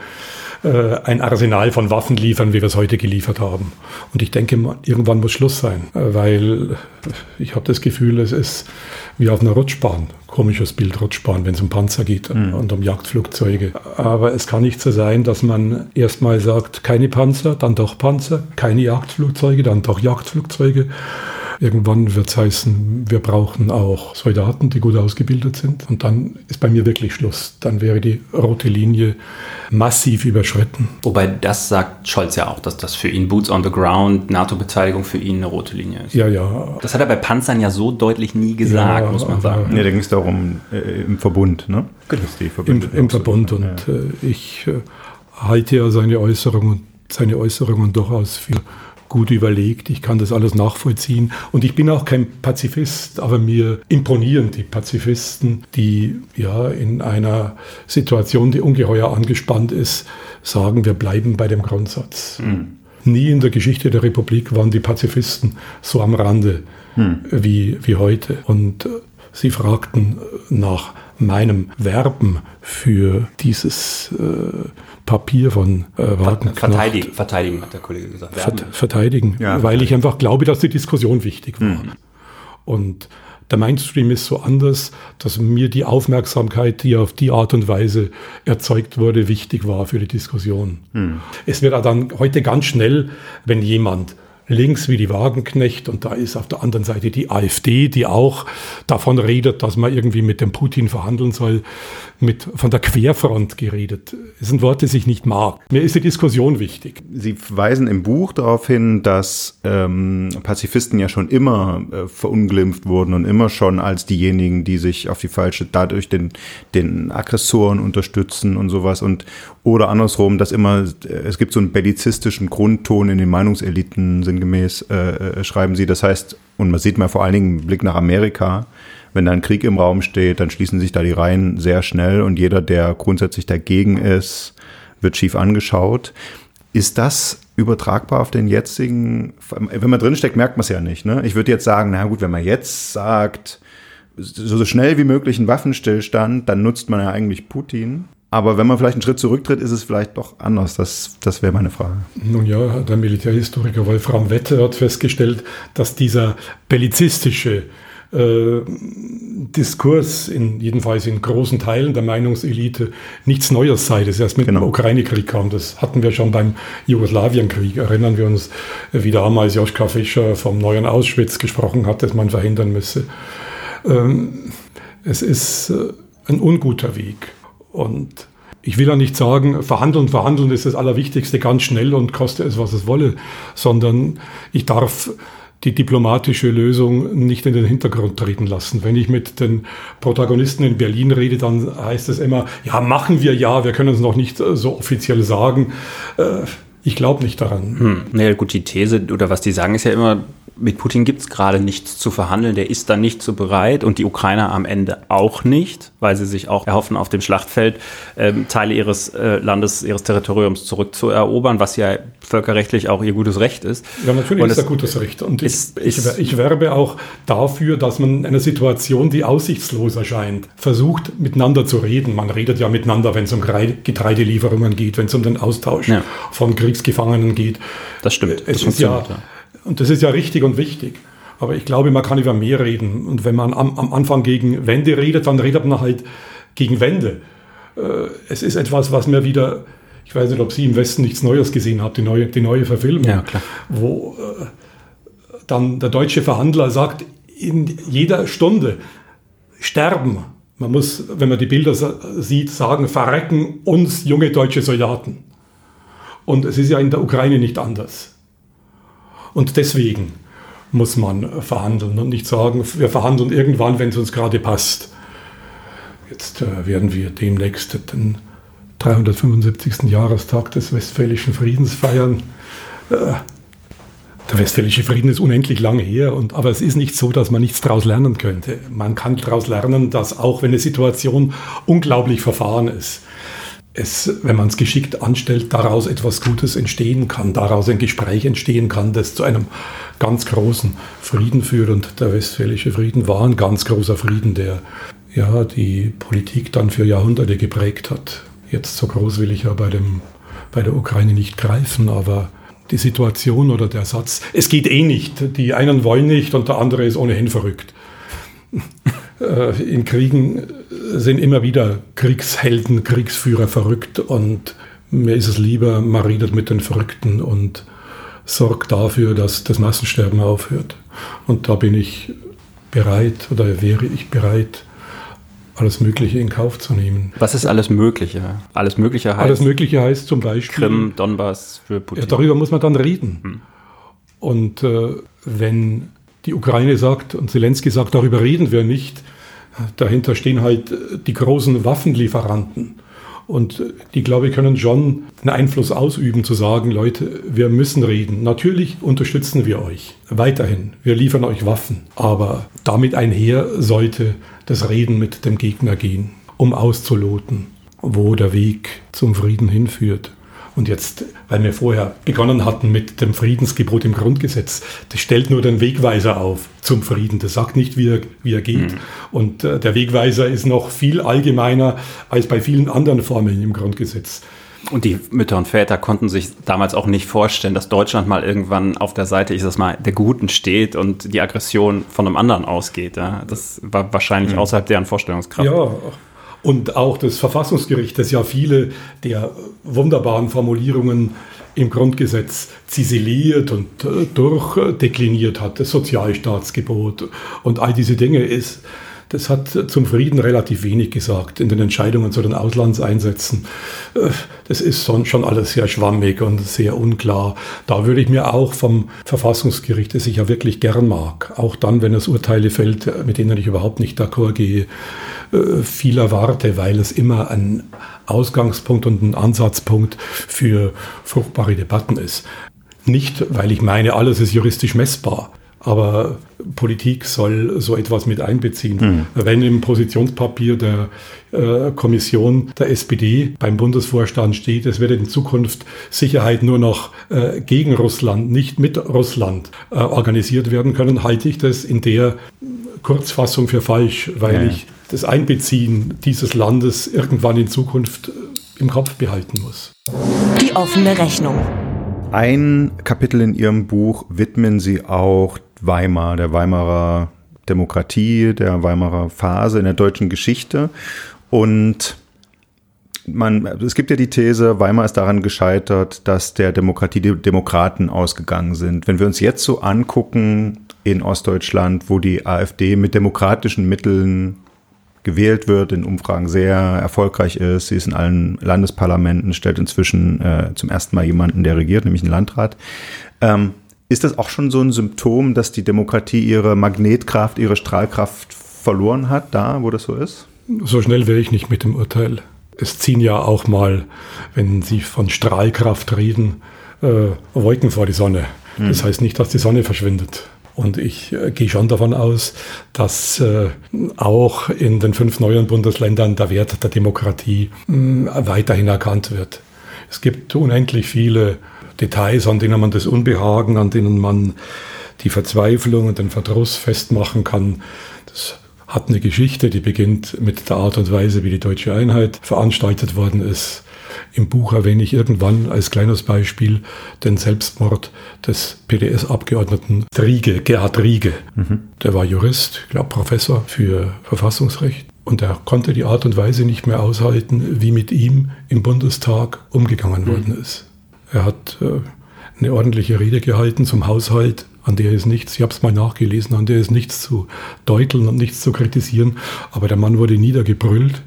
äh, ein Arsenal von Waffen liefern, wie wir es heute geliefert haben. Und ich denke, irgendwann muss Schluss sein, weil ich habe das Gefühl, es ist wie auf einer Rutschbahn. Komisches Bild Rutschbahn, wenn es um Panzer geht mhm. und um Jagdflugzeuge. Aber es kann nicht so sein, dass man erstmal sagt, keine Panzer, dann doch Panzer, keine Jagdflugzeuge, dann doch Jagdflugzeuge. Irgendwann wird es heißen, wir brauchen auch Soldaten, die gut ausgebildet sind. Und dann ist bei mir wirklich Schluss. Dann wäre die rote Linie massiv überschritten. Wobei das sagt Scholz ja auch, dass das für ihn Boots on the Ground, NATO-Beteiligung für ihn eine rote Linie ist. Ja, ja. Das hat er bei Panzern ja so deutlich nie gesagt, ja, muss man sagen. Ja, da ging es darum, äh, im Verbund, ne? Genau. Im, im Verbund. Und ja. äh, ich äh, halte ja seine Äußerungen, seine Äußerungen durchaus für gut überlegt. Ich kann das alles nachvollziehen. Und ich bin auch kein Pazifist, aber mir imponieren die Pazifisten, die ja in einer Situation, die ungeheuer angespannt ist, sagen, wir bleiben bei dem Grundsatz. Mhm. Nie in der Geschichte der Republik waren die Pazifisten so am Rande mhm. wie, wie heute. Und äh, sie fragten nach meinem Werben für dieses äh, Papier von äh, Wagenknecht. Verteidigen, verteidigen, hat der Kollege gesagt. Vert, verteidigen, ja, weil ich einfach glaube, dass die Diskussion wichtig war. Mhm. Und der Mainstream ist so anders, dass mir die Aufmerksamkeit, die auf die Art und Weise erzeugt wurde, wichtig war für die Diskussion. Mhm. Es wird dann heute ganz schnell, wenn jemand links wie die Wagenknecht und da ist auf der anderen Seite die AfD, die auch davon redet, dass man irgendwie mit dem Putin verhandeln soll, mit von der Querfront geredet. Das sind Worte, die ich nicht mag. Mir ist die Diskussion wichtig. Sie weisen im Buch darauf hin, dass ähm, Pazifisten ja schon immer äh, verunglimpft wurden und immer schon als diejenigen, die sich auf die falsche, dadurch den, den Aggressoren unterstützen und sowas und oder andersrum, dass immer, äh, es gibt so einen bellizistischen Grundton in den Meinungseliten, sinngemäß äh, äh, schreiben sie. Das heißt, und man sieht mal vor allen Dingen einen Blick nach Amerika, wenn da ein Krieg im Raum steht, dann schließen sich da die Reihen sehr schnell und jeder, der grundsätzlich dagegen ist, wird schief angeschaut. Ist das übertragbar auf den jetzigen, wenn man drinsteckt, merkt man es ja nicht. Ne? Ich würde jetzt sagen, na gut, wenn man jetzt sagt, so schnell wie möglich ein Waffenstillstand, dann nutzt man ja eigentlich Putin. Aber wenn man vielleicht einen Schritt zurücktritt, ist es vielleicht doch anders. Das, das wäre meine Frage. Nun ja, der Militärhistoriker Wolfram Wette hat festgestellt, dass dieser bellizistische äh, Diskurs, in, jedenfalls in großen Teilen der Meinungselite, nichts Neues sei. Das erst mit genau. dem Ukraine-Krieg kam. Das hatten wir schon beim Jugoslawienkrieg. Erinnern wir uns, wie damals Joschka Fischer vom neuen Auschwitz gesprochen hat, das man verhindern müsse. Ähm, es ist äh, ein unguter Weg. Und ich will ja nicht sagen, verhandeln, verhandeln ist das Allerwichtigste ganz schnell und koste es, was es wolle, sondern ich darf die diplomatische Lösung nicht in den Hintergrund treten lassen. Wenn ich mit den Protagonisten in Berlin rede, dann heißt es immer, ja, machen wir ja, wir können es noch nicht so offiziell sagen. Äh, ich glaube nicht daran. Hm. Naja, gut, die These oder was die sagen, ist ja immer, mit Putin gibt es gerade nichts zu verhandeln, der ist da nicht so bereit und die Ukrainer am Ende auch nicht, weil sie sich auch erhoffen, auf dem Schlachtfeld ähm, Teile ihres äh, Landes, ihres Territoriums zurückzuerobern, was ja völkerrechtlich auch ihr gutes Recht ist. Ja, natürlich und ist das gutes Recht. Und ist, ich, ich, ich werbe auch dafür, dass man in einer Situation, die aussichtslos erscheint, versucht, miteinander zu reden. Man redet ja miteinander, wenn es um Getreidelieferungen geht, wenn es um den Austausch ja. von Kriegsgefangenen geht. Das stimmt. Es das ist ja, ja und das ist ja richtig und wichtig. Aber ich glaube, man kann über mehr reden. Und wenn man am, am Anfang gegen Wände redet, dann redet man halt gegen Wände. Äh, es ist etwas, was mir wieder, ich weiß nicht, ob Sie im Westen nichts Neues gesehen haben, die neue, die neue Verfilmung, ja, wo äh, dann der deutsche Verhandler sagt, in jeder Stunde sterben. Man muss, wenn man die Bilder sieht, sagen, verrecken uns junge deutsche Soldaten. Und es ist ja in der Ukraine nicht anders. Und deswegen muss man verhandeln und nicht sagen, wir verhandeln irgendwann, wenn es uns gerade passt. Jetzt äh, werden wir demnächst den 375. Jahrestag des Westfälischen Friedens feiern. Äh, Der Westfälische Frieden ist unendlich lange her, und, aber es ist nicht so, dass man nichts daraus lernen könnte. Man kann daraus lernen, dass auch wenn eine Situation unglaublich verfahren ist, es, wenn man es geschickt anstellt, daraus etwas Gutes entstehen kann, daraus ein Gespräch entstehen kann, das zu einem ganz großen Frieden führt. Und der Westfälische Frieden war ein ganz großer Frieden, der ja die Politik dann für Jahrhunderte geprägt hat. Jetzt so groß will ich ja bei, dem, bei der Ukraine nicht greifen, aber die Situation oder der Satz, es geht eh nicht, die einen wollen nicht und der andere ist ohnehin verrückt. Äh, in Kriegen sind immer wieder Kriegshelden, Kriegsführer verrückt und mir ist es lieber, man redet mit den Verrückten und sorgt dafür, dass das Massensterben aufhört. Und da bin ich bereit oder wäre ich bereit, alles Mögliche in Kauf zu nehmen. Was ist alles Mögliche? Alles Mögliche heißt? Alles Mögliche heißt zum Beispiel. Krim, Donbass für Putin. Ja, darüber muss man dann reden. Hm. Und äh, wenn die Ukraine sagt und Zelensky sagt, darüber reden wir nicht, dahinter stehen halt die großen Waffenlieferanten. Und die, glaube ich, können schon einen Einfluss ausüben, zu sagen, Leute, wir müssen reden. Natürlich unterstützen wir euch weiterhin. Wir liefern euch Waffen. Aber damit einher sollte das Reden mit dem Gegner gehen, um auszuloten, wo der Weg zum Frieden hinführt. Und jetzt, weil wir vorher begonnen hatten mit dem Friedensgebot im Grundgesetz, das stellt nur den Wegweiser auf zum Frieden. Das sagt nicht, wie er, wie er geht. Mhm. Und äh, der Wegweiser ist noch viel allgemeiner als bei vielen anderen Formeln im Grundgesetz. Und die Mütter und Väter konnten sich damals auch nicht vorstellen, dass Deutschland mal irgendwann auf der Seite, ich sag mal, der Guten steht und die Aggression von einem anderen ausgeht. Ja? Das war wahrscheinlich mhm. außerhalb deren Vorstellungskraft. Ja, und auch das Verfassungsgericht, das ja viele der wunderbaren Formulierungen im Grundgesetz ziseliert und äh, durchdekliniert hat, das Sozialstaatsgebot und all diese Dinge ist, das hat zum Frieden relativ wenig gesagt in den Entscheidungen zu den Auslandseinsätzen. Äh, das ist schon alles sehr schwammig und sehr unklar. Da würde ich mir auch vom Verfassungsgericht, das ich ja wirklich gern mag, auch dann, wenn es Urteile fällt, mit denen ich überhaupt nicht d'accord gehe, äh, viel erwarte, weil es immer ein Ausgangspunkt und ein Ansatzpunkt für fruchtbare Debatten ist. Nicht, weil ich meine, alles ist juristisch messbar. Aber Politik soll so etwas mit einbeziehen. Mhm. Wenn im Positionspapier der äh, Kommission der SPD beim Bundesvorstand steht, es wird in Zukunft Sicherheit nur noch äh, gegen Russland, nicht mit Russland äh, organisiert werden können, halte ich das in der Kurzfassung für falsch, weil ja. ich das Einbeziehen dieses Landes irgendwann in Zukunft im Kopf behalten muss. Die offene Rechnung. Ein Kapitel in Ihrem Buch widmen Sie auch Weimar, der Weimarer Demokratie, der Weimarer Phase in der deutschen Geschichte. Und man, es gibt ja die These, Weimar ist daran gescheitert, dass der Demokratie die Demokraten ausgegangen sind. Wenn wir uns jetzt so angucken in Ostdeutschland, wo die AfD mit demokratischen Mitteln gewählt wird, in Umfragen sehr erfolgreich ist, sie ist in allen Landesparlamenten, stellt inzwischen äh, zum ersten Mal jemanden, der regiert, nämlich einen Landrat. Ähm, ist das auch schon so ein Symptom, dass die Demokratie ihre Magnetkraft, ihre Strahlkraft verloren hat, da, wo das so ist? So schnell wäre ich nicht mit dem Urteil. Es ziehen ja auch mal, wenn Sie von Strahlkraft reden, äh, Wolken vor die Sonne. Hm. Das heißt nicht, dass die Sonne verschwindet. Und ich äh, gehe schon davon aus, dass äh, auch in den fünf neuen Bundesländern der Wert der Demokratie mh, hm, weiterhin erkannt wird. Es gibt unendlich viele Details, an denen man das Unbehagen, an denen man die Verzweiflung und den Verdruss festmachen kann. Das hat eine Geschichte, die beginnt mit der Art und Weise, wie die deutsche Einheit veranstaltet worden ist. Im Buch erwähne ich irgendwann als kleines Beispiel den Selbstmord des PDS-Abgeordneten Riege, Gerhard Riege. Mhm. Der war Jurist, ich glaube Professor für Verfassungsrecht. Und er konnte die Art und Weise nicht mehr aushalten, wie mit ihm im Bundestag umgegangen mhm. worden ist. Er hat äh, eine ordentliche Rede gehalten zum Haushalt, an der ist nichts, ich habe es mal nachgelesen, an der ist nichts zu deuteln und nichts zu kritisieren, aber der Mann wurde niedergebrüllt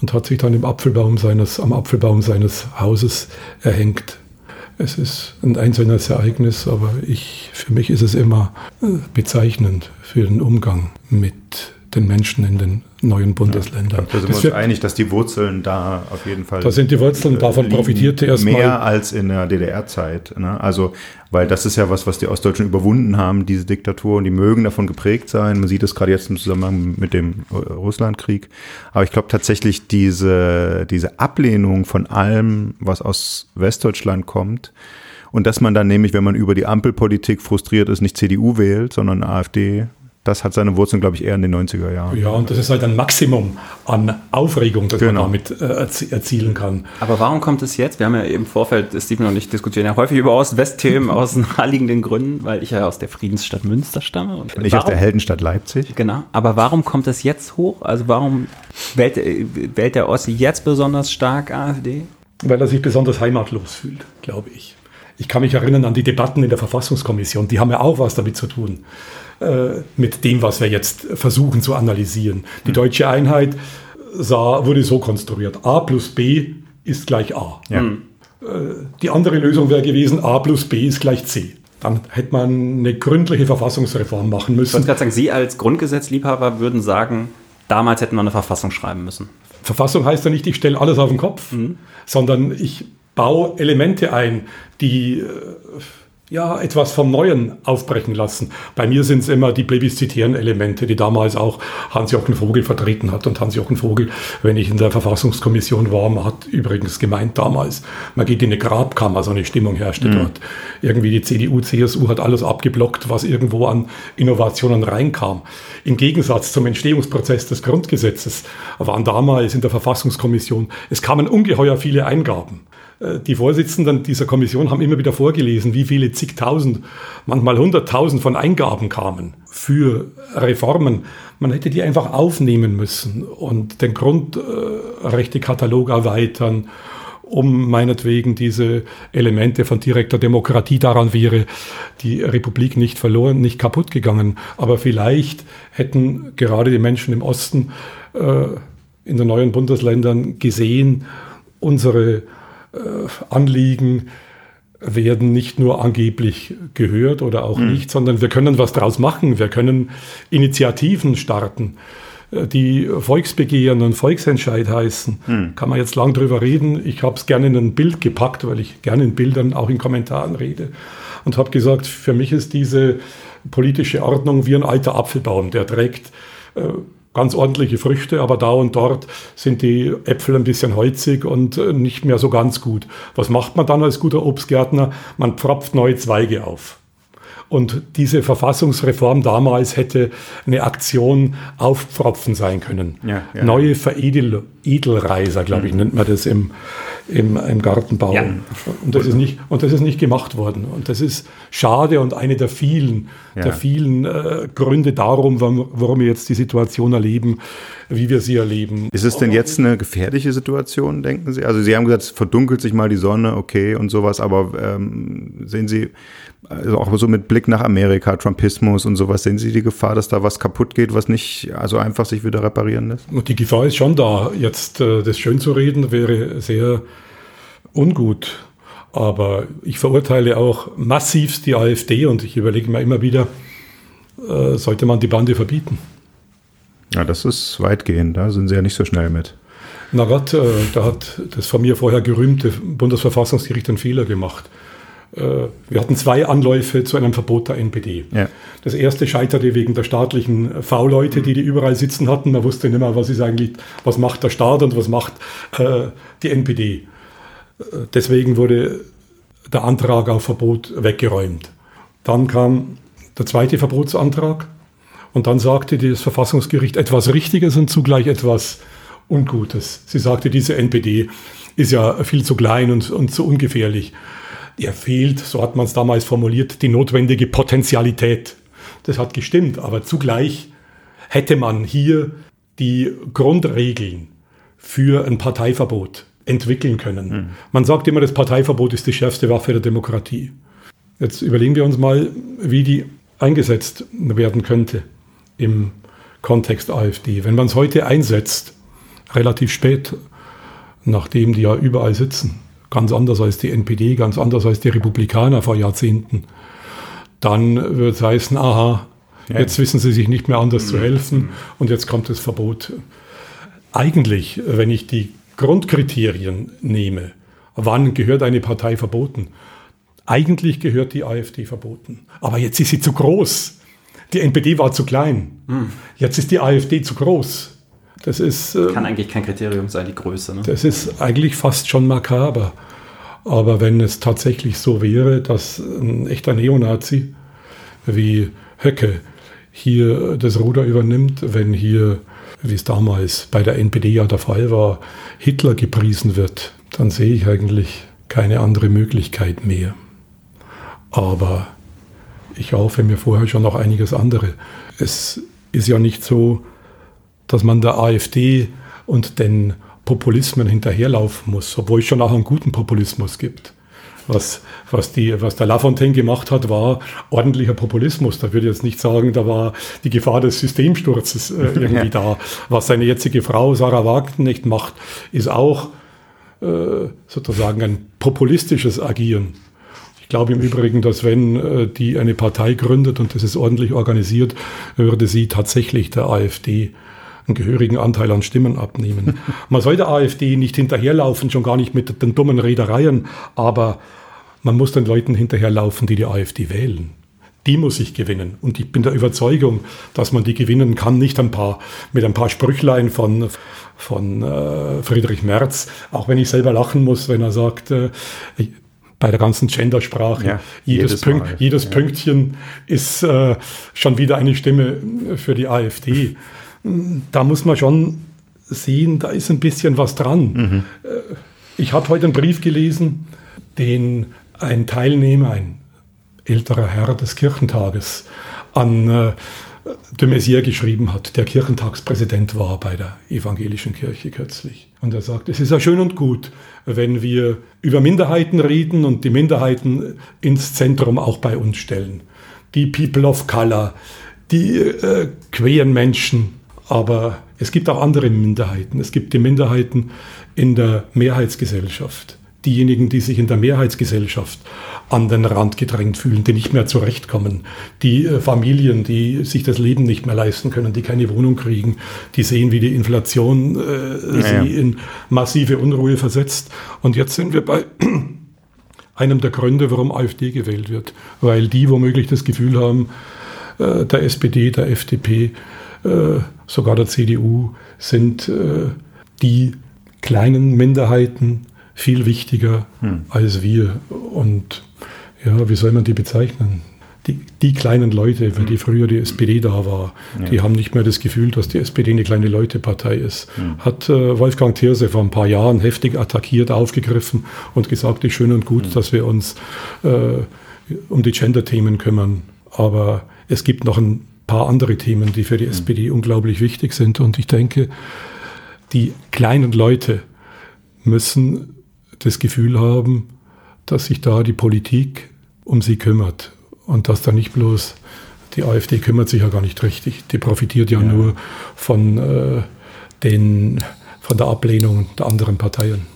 und hat sich dann im Apfelbaum seines, am Apfelbaum seines Hauses erhängt. Es ist ein einzelnes Ereignis, aber ich, für mich ist es immer äh, bezeichnend für den Umgang mit den Menschen in den neuen Bundesländern. Ja, da sind wir uns einig, dass die Wurzeln da auf jeden Fall. Da sind die Wurzeln, davon profitierte erstmal. Mehr als in der DDR-Zeit. Ne? Also, weil das ist ja was, was die Ostdeutschen überwunden haben, diese Diktatur, und die mögen davon geprägt sein. Man sieht es gerade jetzt im Zusammenhang mit dem Russlandkrieg. Aber ich glaube tatsächlich, diese, diese Ablehnung von allem, was aus Westdeutschland kommt, und dass man dann nämlich, wenn man über die Ampelpolitik frustriert ist, nicht CDU wählt, sondern AfD, das hat seine Wurzeln, glaube ich, eher in den 90er Jahren. Ja, und das ist halt ein Maximum an Aufregung, das genau. man damit äh, erzielen kann. Aber warum kommt es jetzt? Wir haben ja im Vorfeld, Steven und ich diskutieren ja häufig über Ost-West-Themen aus naheliegenden Gründen, weil ich ja aus der Friedensstadt Münster stamme. Und, und ich warum, aus der Heldenstadt Leipzig. Genau. Aber warum kommt es jetzt hoch? Also warum wählt, wählt der Ossi jetzt besonders stark AfD? Weil er sich besonders heimatlos fühlt, glaube ich. Ich kann mich erinnern an die Debatten in der Verfassungskommission, die haben ja auch was damit zu tun, äh, mit dem, was wir jetzt versuchen zu analysieren. Die hm. deutsche Einheit sah, wurde so konstruiert, a plus b ist gleich a. Ja. Hm. Äh, die andere Lösung wäre gewesen, a plus b ist gleich c. Dann hätte man eine gründliche Verfassungsreform machen müssen. Ich wollte gerade sagen, Sie als Grundgesetzliebhaber würden sagen, damals hätten wir eine Verfassung schreiben müssen. Verfassung heißt ja nicht, ich stelle alles auf den Kopf, mhm. sondern ich baue Elemente ein, die äh, ja, etwas vom Neuen aufbrechen lassen. Bei mir sind es immer die plebiszitären Elemente, die damals auch Hans-Jochen Vogel vertreten hat. Und Hans-Jochen Vogel, wenn ich in der Verfassungskommission war, hat übrigens gemeint damals, man geht in eine Grabkammer, so eine Stimmung herrschte mhm. dort. Irgendwie die CDU, CSU hat alles abgeblockt, was irgendwo an Innovationen reinkam. Im Gegensatz zum Entstehungsprozess des Grundgesetzes waren damals in der Verfassungskommission, es kamen ungeheuer viele Eingaben. Äh, die Vorsitzenden dieser Kommission haben immer wieder vorgelesen, wie viele zigtausend, manchmal hunderttausend von Eingaben kamen für Reformen. Man hätte die einfach aufnehmen müssen und den Grundrechtekatalog erweitern, um meinetwegen diese Elemente von direkter Demokratie daran wäre die Republik nicht verloren, nicht kaputt gegangen. Aber vielleicht hätten gerade die Menschen im Osten äh, in den neuen Bundesländern gesehen, unsere äh, Anliegen werden nicht nur angeblich gehört oder auch mhm. nicht, sondern wir können was draus machen. Wir können Initiativen starten, äh, die Volksbegehren und Volksentscheid heißen. Mhm. Kann man jetzt lang drüber reden. Ich habe es gerne in ein Bild gepackt, weil ich gerne in Bildern auch in Kommentaren rede und habe gesagt, für mich ist diese politische Ordnung wie ein alter Apfelbaum, der trägt äh, ganz ordentliche Früchte, aber da und dort sind die Äpfel ein bisschen holzig und äh, nicht mehr so ganz gut. Was macht man dann als guter Obstgärtner? Man pfropft neue Zweige auf. Und diese Verfassungsreform damals hätte eine Aktion aufpfropfen sein können. Ja, ja. Neue Veredelreiser, glaube ich, mhm. nennt man das im, im, im Gartenbau. Ja. Und, das ist nicht, und das ist nicht gemacht worden. Und das ist schade und eine der vielen, der vielen äh, Gründe darum, warum, warum wir jetzt die Situation erleben, wie wir sie erleben. Ist es denn jetzt eine gefährliche Situation, denken Sie? Also Sie haben gesagt, es verdunkelt sich mal die Sonne, okay und sowas, aber ähm, sehen Sie, also auch so mit Blick nach Amerika, Trumpismus und sowas, sehen Sie die Gefahr, dass da was kaputt geht, was nicht also einfach sich wieder reparieren lässt? Die Gefahr ist schon da. Jetzt äh, das schön zu reden wäre sehr ungut. Aber ich verurteile auch massivst die AfD und ich überlege mir immer wieder, äh, sollte man die Bande verbieten? Ja, das ist weitgehend, da sind Sie ja nicht so schnell mit. Na Gott, äh, da hat das von mir vorher gerühmte Bundesverfassungsgericht einen Fehler gemacht. Äh, wir hatten zwei Anläufe zu einem Verbot der NPD. Ja. Das erste scheiterte wegen der staatlichen V-Leute, die die überall sitzen hatten. Man wusste nicht mehr, was ist eigentlich, was macht der Staat und was macht äh, die NPD. Äh, deswegen wurde der Antrag auf Verbot weggeräumt. Dann kam der zweite Verbotsantrag und dann sagte das Verfassungsgericht etwas Richtiges und zugleich etwas Ungutes. Sie sagte, diese NPD ist ja viel zu klein und, und zu ungefährlich der fehlt, so hat man es damals formuliert, die notwendige Potentialität. Das hat gestimmt, aber zugleich hätte man hier die Grundregeln für ein Parteiverbot entwickeln können. Mhm. Man sagt immer, das Parteiverbot ist die schärfste Waffe der Demokratie. Jetzt überlegen wir uns mal, wie die eingesetzt werden könnte im Kontext AfD. Wenn man es heute einsetzt, relativ spät, nachdem die ja überall sitzen, ganz anders als die NPD, ganz anders als die Republikaner vor Jahrzehnten, dann wird es heißen, aha, Ja. Jetzt wissen sie sich nicht mehr anders mhm. zu helfen und jetzt kommt das Verbot. Eigentlich, wenn ich die Grundkriterien nehme, wann gehört eine Partei verboten? Eigentlich gehört die AfD verboten. Aber jetzt ist sie zu groß. Die NPD war zu klein. Mhm. Jetzt ist die AfD zu groß. Das ist, äh, Kann eigentlich kein Kriterium sein, die Größe. Ne? Das ist eigentlich fast schon makaber. Aber wenn es tatsächlich so wäre, dass ein echter Neonazi wie Höcke hier das Ruder übernimmt, wenn hier, wie es damals bei der NPD ja der Fall war, Hitler gepriesen wird, dann sehe ich eigentlich keine andere Möglichkeit mehr. Aber ich hoffe mir vorher schon noch einiges andere. Es ist ja nicht so, dass man der AfD und den Populismen hinterherlaufen muss, obwohl es schon auch einen guten Populismus gibt. Was, was, die, was der Lafontaine gemacht hat, war ordentlicher Populismus. Da würde ich jetzt nicht sagen, da war die Gefahr des Systemsturzes äh, irgendwie ja. da. Was seine jetzige Frau Sarah Wagenknecht macht, ist auch äh, sozusagen ein populistisches Agieren. Ich glaube im Übrigen, dass wenn äh, die eine Partei gründet und das ist ordentlich organisiert, würde sie tatsächlich der AfD einen gehörigen Anteil an Stimmen abnehmen. Man soll der AfD nicht hinterherlaufen, schon gar nicht mit den dummen Redereien, aber man muss den Leuten hinterherlaufen, die die AfD wählen. Die muss ich gewinnen. Und ich bin der Überzeugung, dass man die gewinnen kann, nicht ein paar, mit ein paar Sprüchlein von, von äh, Friedrich Merz, auch wenn ich selber lachen muss, wenn er sagt, äh, bei der ganzen Gendersprache, ja, jedes, jedes, Pünkt, jedes ja. Pünktchen ist äh, schon wieder eine Stimme für die AfD da muss man schon sehen, da ist ein bisschen was dran. Mhm. Ich habe heute einen Brief gelesen, den ein Teilnehmer, ein älterer Herr des Kirchentages, an äh, de Maizière geschrieben hat, der Kirchentagspräsident war bei der evangelischen Kirche kürzlich. Und er sagt, es ist ja schön und gut, wenn wir über Minderheiten reden und die Minderheiten ins Zentrum auch bei uns stellen. Die People of Color, die äh, queeren Menschen, aber es gibt auch andere Minderheiten. Es gibt die Minderheiten in der Mehrheitsgesellschaft. Diejenigen, die sich in der Mehrheitsgesellschaft an den Rand gedrängt fühlen, die nicht mehr zurechtkommen. Die äh, Familien, die sich das Leben nicht mehr leisten können, die keine Wohnung kriegen, die sehen, wie die Inflation äh, ja, sie in massive Unruhe versetzt. Und jetzt sind wir bei einem der Gründe, warum AfD gewählt wird. Weil die womöglich das Gefühl haben, äh, der SPD, der FDP, sogar der CDU, sind äh, die kleinen Minderheiten viel wichtiger hm. als wir. Und ja, wie soll man die bezeichnen? Die, die kleinen Leute, für die hm. früher die SPD da war, ja. die haben nicht mehr das Gefühl, dass die SPD eine kleine Leutepartei ist. Hm. Hat äh, Wolfgang Thierse vor ein paar Jahren heftig attackiert, aufgegriffen und gesagt, ist schön und gut, hm. dass wir uns äh, um die Gender-Themen kümmern. Aber es gibt noch ein paar andere Themen, die für die mhm. SPD unglaublich wichtig sind. Und ich denke, die kleinen Leute müssen das Gefühl haben, dass sich da die Politik um sie kümmert und dass da nicht bloß die AfD kümmert sich ja gar nicht richtig. Die profitiert ja, ja. nur von, äh, den, von der Ablehnung der anderen Parteien.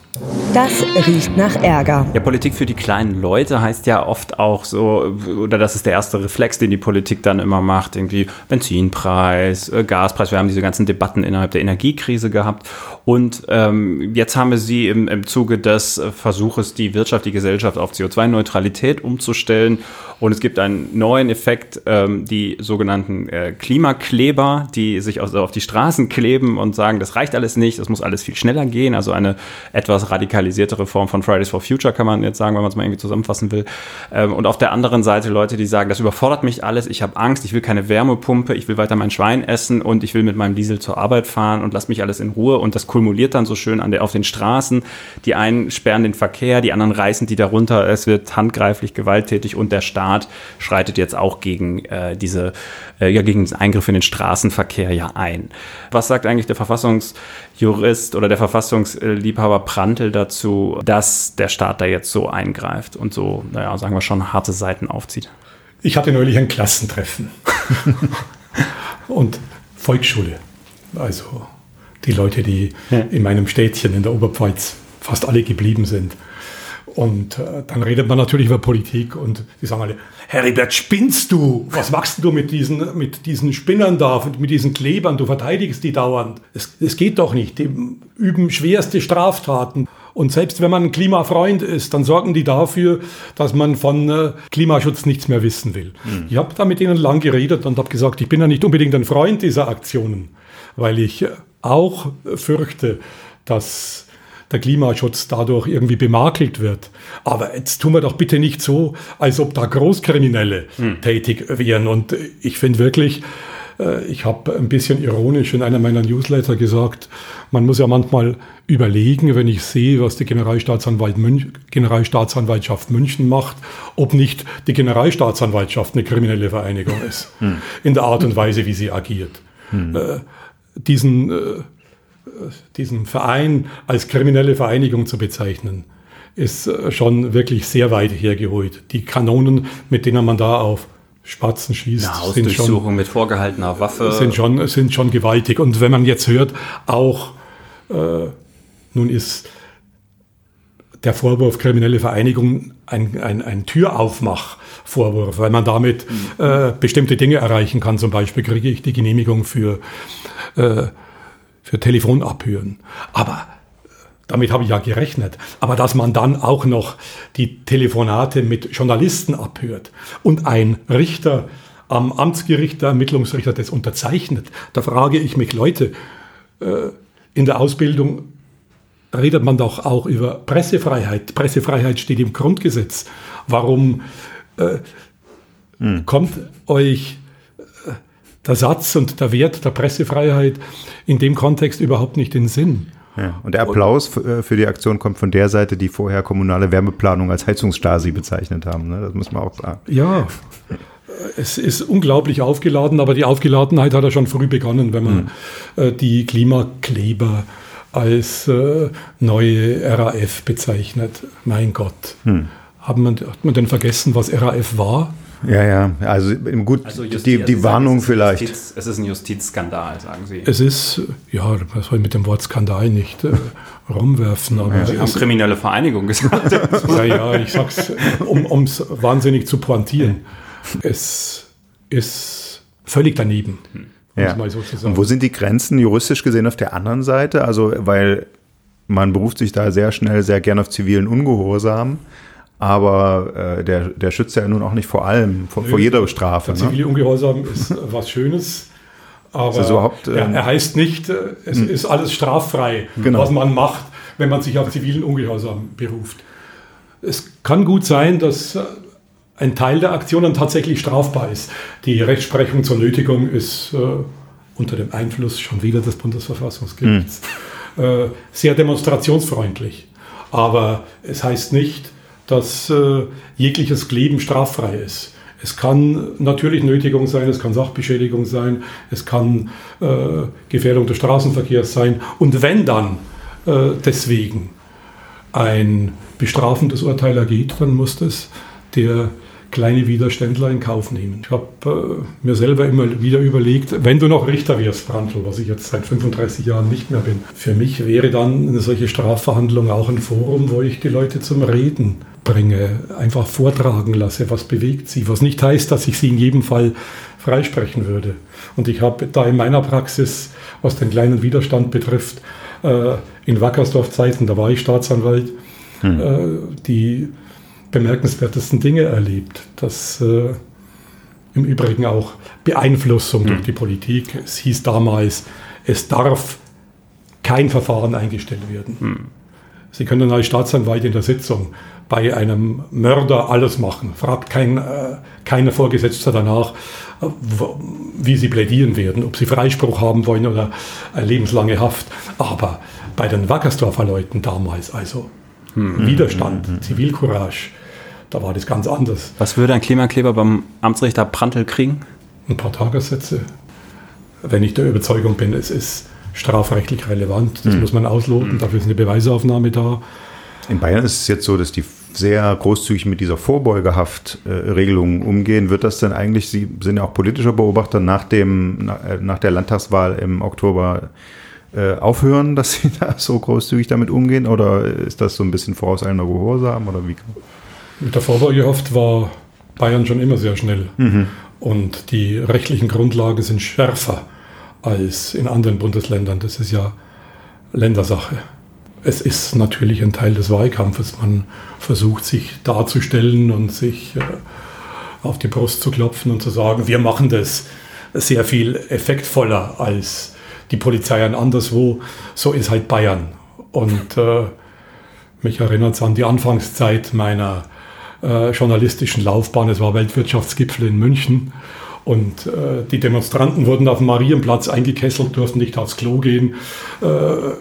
Das riecht nach Ärger. Ja, Politik für die kleinen Leute heißt ja oft auch so, oder das ist der erste Reflex, den die Politik dann immer macht, irgendwie Benzinpreis, äh, Gaspreis. Wir haben diese ganzen Debatten innerhalb der Energiekrise gehabt. Und ähm, jetzt haben wir sie im, im Zuge des Versuches, die Wirtschaft, die Gesellschaft auf CO2-Neutralität umzustellen. Und es gibt einen neuen Effekt, ähm, die sogenannten äh, Klimakleber, die sich also auf die Straßen kleben und sagen, das reicht alles nicht, das muss alles viel schneller gehen. Also eine etwas radikalisiertere Form von Fridays for Future, kann man jetzt sagen, wenn man es mal irgendwie zusammenfassen will. Ähm, und auf der anderen Seite Leute, die sagen, das überfordert mich alles, ich habe Angst, ich will keine Wärmepumpe, ich will weiter mein Schwein essen und ich will mit meinem Diesel zur Arbeit fahren und lass mich alles in Ruhe. Und das kumuliert dann so schön an der, auf den Straßen. Die einen sperren den Verkehr, die anderen reißen die darunter. Es wird handgreiflich, gewalttätig und der Staat schreitet jetzt auch gegen äh, diese, äh, ja, gegen den Eingriff in den Straßenverkehr ja ein. Was sagt eigentlich der Verfassungsjurist oder der Verfassungsliebhaber Prantl dazu, dass der Staat da jetzt so eingreift und so, naja, sagen wir schon, harte Seiten aufzieht? Ich hatte neulich ein Klassentreffen und Volksschule. Also die Leute, die in meinem Städtchen in der Oberpfalz fast alle geblieben sind. Und äh, dann redet man natürlich über Politik und die sagen alle, Heribert, spinnst du? Was machst du mit diesen, mit diesen Spinnern da, mit diesen Klebern? Du verteidigst die dauernd. Es, es geht doch nicht. Die üben schwerste Straftaten. Und selbst wenn man ein Klimafreund ist, dann sorgen die dafür, dass man von äh, Klimaschutz nichts mehr wissen will. Mhm. Ich habe da mit ihnen lang geredet und habe gesagt, ich bin ja nicht unbedingt ein Freund dieser Aktionen, weil ich äh, auch fürchte, dass der Klimaschutz dadurch irgendwie bemakelt wird. Aber jetzt tun wir doch bitte nicht so, als ob da Großkriminelle hm. tätig wären. Und ich finde wirklich, äh, ich habe ein bisschen ironisch in einer meiner Newsletter gesagt, man muss ja manchmal überlegen, wenn ich sehe, was die Generalstaatsanwalt Münch, Generalstaatsanwaltschaft München macht, ob nicht die Generalstaatsanwaltschaft eine kriminelle Vereinigung ist, hm. in der Art und Weise, wie sie agiert. Hm. Äh, diesen äh, diesen Verein als kriminelle Vereinigung zu bezeichnen, ist äh, schon wirklich sehr weit hergeholt. Die Kanonen, mit denen man da auf Spatzen schießt, Eine sind schon, mit vorgehaltener Waffe. Sind schon, sind schon gewaltig. Und wenn man jetzt hört, auch äh, nun ist der Vorwurf kriminelle Vereinigung ein, ein, ein Türaufmachvorwurf, weil man damit mhm. äh, bestimmte Dinge erreichen kann. Zum Beispiel kriege ich die Genehmigung für äh, für Telefon abhören. Aber äh, damit habe ich ja gerechnet. Aber dass man dann auch noch die Telefonate mit Journalisten abhört und ein Richter am Amtsgericht, der Ermittlungsrichter das unterzeichnet, da frage ich mich, Leute, äh, in der Ausbildung redet man doch auch über Pressefreiheit. Pressefreiheit steht im Grundgesetz. Warum äh, hm. kommt euch der Satz und der Wert der Pressefreiheit in dem Kontext überhaupt nicht in den Sinn. Ja, und der Applaus äh, für die Aktion kommt von der Seite, die vorher kommunale Wärmeplanung als Heizungsstasi bezeichnet haben. Ne? Das muss man auch sagen. Ja, es ist unglaublich aufgeladen, aber die Aufgeladenheit hat ja schon früh begonnen, wenn man mhm. die Klimakleber als äh, neue RAF bezeichnet. Mein Gott. Mhm. Hat, man, hat man denn vergessen, was RAF war? Ja, ja, also gut, also die, die Warnung vielleicht. Justiz, es ist ein Justizskandal, sagen Sie. Es ist, ja, man soll mit dem Wort Skandal nicht äh, rumwerfen. Aber ja, Sie haben kriminelle Vereinigung gesagt. ja, ja, ich sag's, um es wahnsinnig zu pointieren. Es ist völlig daneben. Hm. Ja. So Und wo sind die Grenzen juristisch gesehen auf der anderen Seite? Also, weil man beruft sich da sehr schnell sehr gern auf zivilen Ungehorsam. Aber äh, der, der schützt ja nun auch nicht vor allem, vor, Nö, vor jeder Strafe. Der zivile Ungehorsam ist was Schönes. Aber ist überhaupt, ähm, er, heißt nicht, äh, es hm. ist alles straffrei, genau. was man macht, wenn man sich auf zivilen Ungehorsam beruft. Es kann gut sein, dass äh, ein Teil der Aktionen tatsächlich strafbar ist. Die Rechtsprechung zur Nötigung ist äh, unter dem Einfluss schon wieder des Bundesverfassungsgerichts hm. äh, sehr demonstrationsfreundlich. Aber es heißt nicht, dass äh, jegliches Kleben straffrei ist. Es kann natürlich Nötigung sein, es kann Sachbeschädigung sein, es kann äh, Gefährdung des Straßenverkehrs sein. Und wenn dann äh, deswegen ein bestrafendes Urteil ergeht, dann muss das der kleine Widerständler in Kauf nehmen. Ich habe äh, mir selber immer wieder überlegt, wenn du noch Richter wirst, Brandl, was ich jetzt seit 35 Jahren nicht mehr bin, für mich wäre dann eine solche Strafverhandlung auch ein Forum, wo ich die Leute zum Reden bringe, einfach vortragen lasse, was bewegt sie, was nicht heißt, dass ich sie in jedem Fall freisprechen würde. Und ich habe da in meiner Praxis, was den kleinen Widerstand betrifft, äh, in Wackersdorf Zeiten, da war ich Staatsanwalt, hm. Äh, die bemerkenswertesten Dinge erlebt. Das äh, im Übrigen auch Beeinflussung hm. durch die Politik. Es hieß damals, es darf kein Verfahren eingestellt werden. Hm. Sie können als Staatsanwalt in der Sitzung bei einem Mörder alles machen. Fragt kein, äh, keine Vorgesetzter danach, wie sie plädieren werden, ob sie Freispruch haben wollen oder äh, lebenslange Haft. Aber bei den Wackersdorfer Leuten damals, also hm. Widerstand, hm. Zivilcourage, da war das ganz anders. Was würde ein Klimakleber beim Amtsrichter Prantl kriegen? Ein paar Tagessätze. Wenn ich der Überzeugung bin, es ist strafrechtlich relevant, das hm. muss man ausloten, hm. dafür ist eine Beweisaufnahme da. In Bayern ist es jetzt so, dass die sehr großzügig mit dieser Vorbeugehaftregelung umgehen. Wird das denn eigentlich, Sie sind ja auch politischer Beobachter, nach, dem, nach der Landtagswahl im Oktober äh, aufhören, dass sie da so großzügig damit umgehen? Oder ist das so ein bisschen vorauseilender Gehorsam? Oder wie? Mit der Vorsorgehaft war Bayern schon immer sehr schnell. Mhm. Und die rechtlichen Grundlagen sind schärfer als in anderen Bundesländern. Das ist ja Ländersache. Es ist natürlich ein Teil des Wahlkampfes. Man versucht sich darzustellen und sich äh, auf die Brust zu klopfen und zu sagen, wir machen das sehr viel effektvoller als die Polizei an anderswo. So ist halt Bayern. Und äh, mich erinnert es an die Anfangszeit meiner äh, journalistischen Laufbahn. Es war Weltwirtschaftsgipfel in München. Und äh, die Demonstranten wurden auf dem Marienplatz eingekesselt, durften nicht aufs Klo gehen. Äh,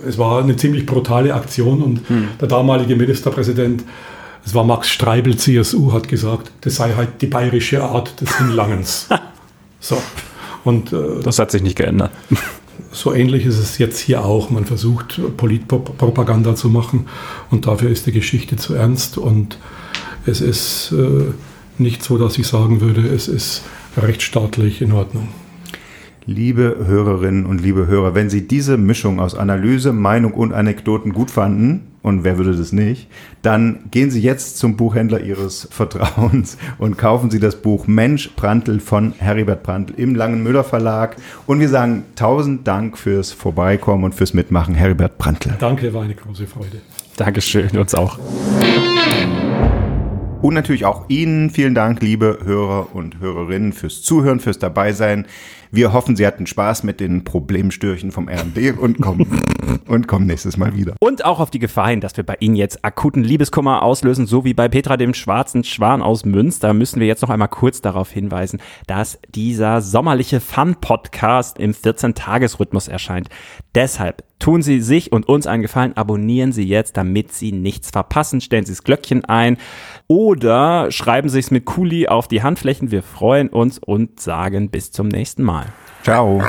es war eine ziemlich brutale Aktion und hm. der damalige Ministerpräsident, es war Max Streibel, CSU, hat gesagt, das sei halt die bayerische Art des Hinlangens. so. Und, äh, das hat sich nicht geändert. So ähnlich ist es jetzt hier auch. Man versucht Politpropaganda zu machen und dafür ist die Geschichte zu ernst und es ist äh, nicht so, dass ich sagen würde, es ist rechtsstaatlich in Ordnung. Liebe Hörerinnen und liebe Hörer, wenn Sie diese Mischung aus Analyse, Meinung und Anekdoten gut fanden, und wer würde das nicht, dann gehen Sie jetzt zum Buchhändler Ihres Vertrauens und kaufen Sie das Buch Mensch Brandl von Heribert Brandl im Langenmüller Verlag. Und wir sagen tausend Dank fürs Vorbeikommen und fürs Mitmachen, Heribert Brandl. Danke, war eine große Freude. Dankeschön, uns auch. Und natürlich auch Ihnen vielen Dank, liebe Hörer und Hörerinnen, fürs Zuhören, fürs Dabeisein. Wir hoffen, Sie hatten Spaß mit den Problemstörchen vom RD und kommen, und kommen nächstes Mal wieder. Und auch auf die Gefahr hin, dass wir bei Ihnen jetzt akuten Liebeskummer auslösen, so wie bei Petra dem schwarzen Schwan aus Münster, müssen wir jetzt noch einmal kurz darauf hinweisen, dass dieser sommerliche Fun-Podcast im 14-Tages-Rhythmus erscheint. Deshalb tun Sie sich und uns einen Gefallen, abonnieren Sie jetzt, damit Sie nichts verpassen. Stellen Sie das Glöckchen ein oder schreiben Sie es mit Kuli auf die Handflächen. Wir freuen uns und sagen bis zum nächsten Mal. Tchau.